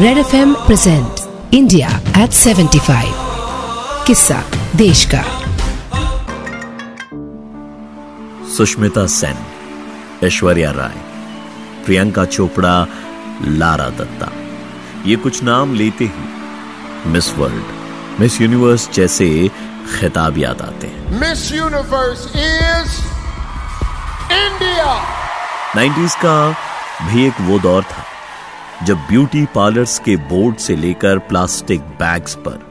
Red F M present India at 75 किस्सा देश का सुष्मिता सेन ऐश्वर्या राय प्रियंका चोपड़ा लारा दत्ता ये कुछ नाम लेते ही। मिस वर्ल्ड मिस यूनिवर्स जैसे खिताब याद आते हैं। Miss universe is India 90s का भी एक वो दौर था। जब ब्यूटी पार्लर्स के बोर्ड से लेकर प्लास्टिक बैग्स पर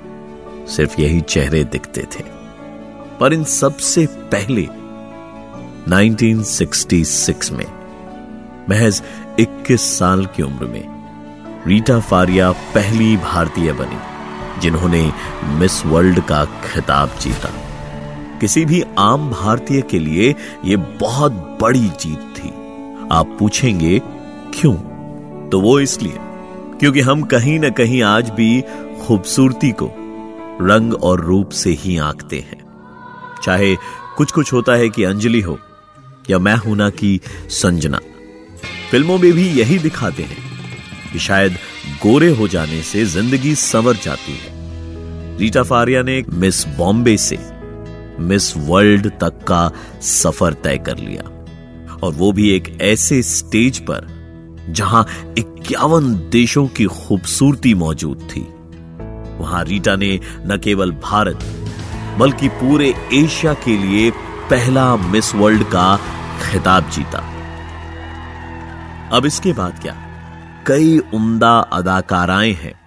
सिर्फ़ यही चेहरे दिखते थे। पर इन सबसे पहले 1966 में, महज 21 साल की उम्र में, रीटा फारिया पहली भारतीय बनी, जिन्होंने मिस वर्ल्ड का खिताब जीता। किसी भी आम भारतीय के लिए यह बहुत बड़ी जीत थी। आप पूछेंगे, क्यों? तो वो इसलिए, क्योंकि हम कहीं ना कहीं आज भी खूबसूरती को रंग और रूप से ही आंकते हैं। चाहे कुछ कुछ होता है कि अंजलि हो, या मैं हूँ ना कि संजना। फ़िल्मों में भी यही दिखाते हैं कि शायद गोरे हो जाने से ज़िंदगी संवर जाती है। रीटा फारिया ने मिस बॉम्बे से मिस वर्ल्ड तक का सफ़र तय कर लिया, और वो भी एक ऐसे स्टेज पर जहाँ इक्यावन देशों की खूबसूरती मौजूद थी। वहाँ रीटा ने न केवल भारत, बल्कि पूरे एशिया के लिए पहला मिस वर्ल्ड का खिताब जीता। अब इसके बाद क्या? कई उम्दा अदाकाराएँ हैं,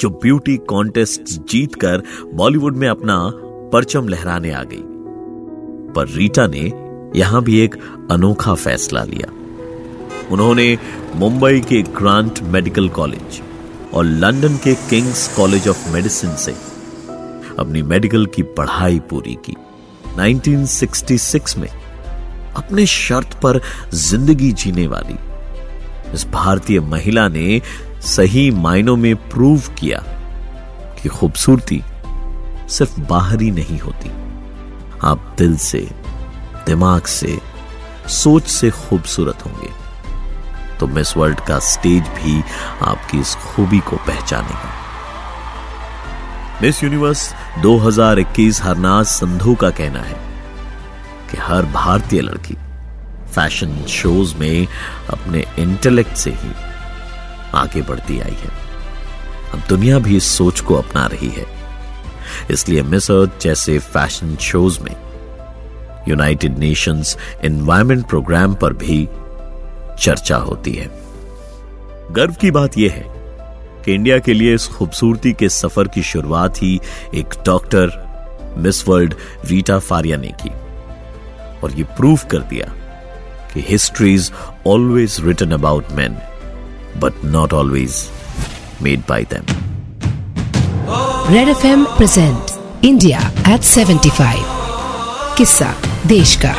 जो ब्यूटी कॉन्टेस्ट जीतकर बॉलीवुड में अपना परचम लहराने आ गई। पर रीटा ने यहाँ भी एक अनोखा फैसला लिया। उन्होंने मुंबई के ग्रांट मेडिकल कॉलेज और लंदन के किंग्स कॉलेज ऑफ़ मेडिसिन से अपनी मेडिकल की पढ़ाई पूरी की। 1966 में अपने शर्त पर ज़िंदगी जीने वाली इस भारतीय महिला ने सही मायनों में प्रूव किया कि खूबसूरती सिर्फ़ बाहरी नहीं होती। आप दिल से, दिमाग से, सोच से खूबसूरत होंगे। तो मिस वर्ल्ड का स्टेज भी आपकी इस खूबी को पहचानेगा। मिस यूनिवर्स 2021 हरनाज संधू का कहना है कि हर भारतीय लड़की फ़ैशन शोज़ में अपने इंटेलेक्ट से ही आगे बढ़ती आई है। अब दुनिया भी इस सोच को अपना रही है। इसलिए मिस अर्थ जैसे फ़ैशन शोज़ में यूनाइटेड नेशंस एनवायरमेंट प्रोग्राम पर भी चर्चा होती है। गर्व की बात यह है कि इंडिया के लिए इस खूबसूरती के सफ़र की शुरुआत ही एक doctor, miss world Reita Faria ने की। और ये प्रूव कर दिया कि history is always written about man but not always made by them red F M present India at 75 किस्सा देश का।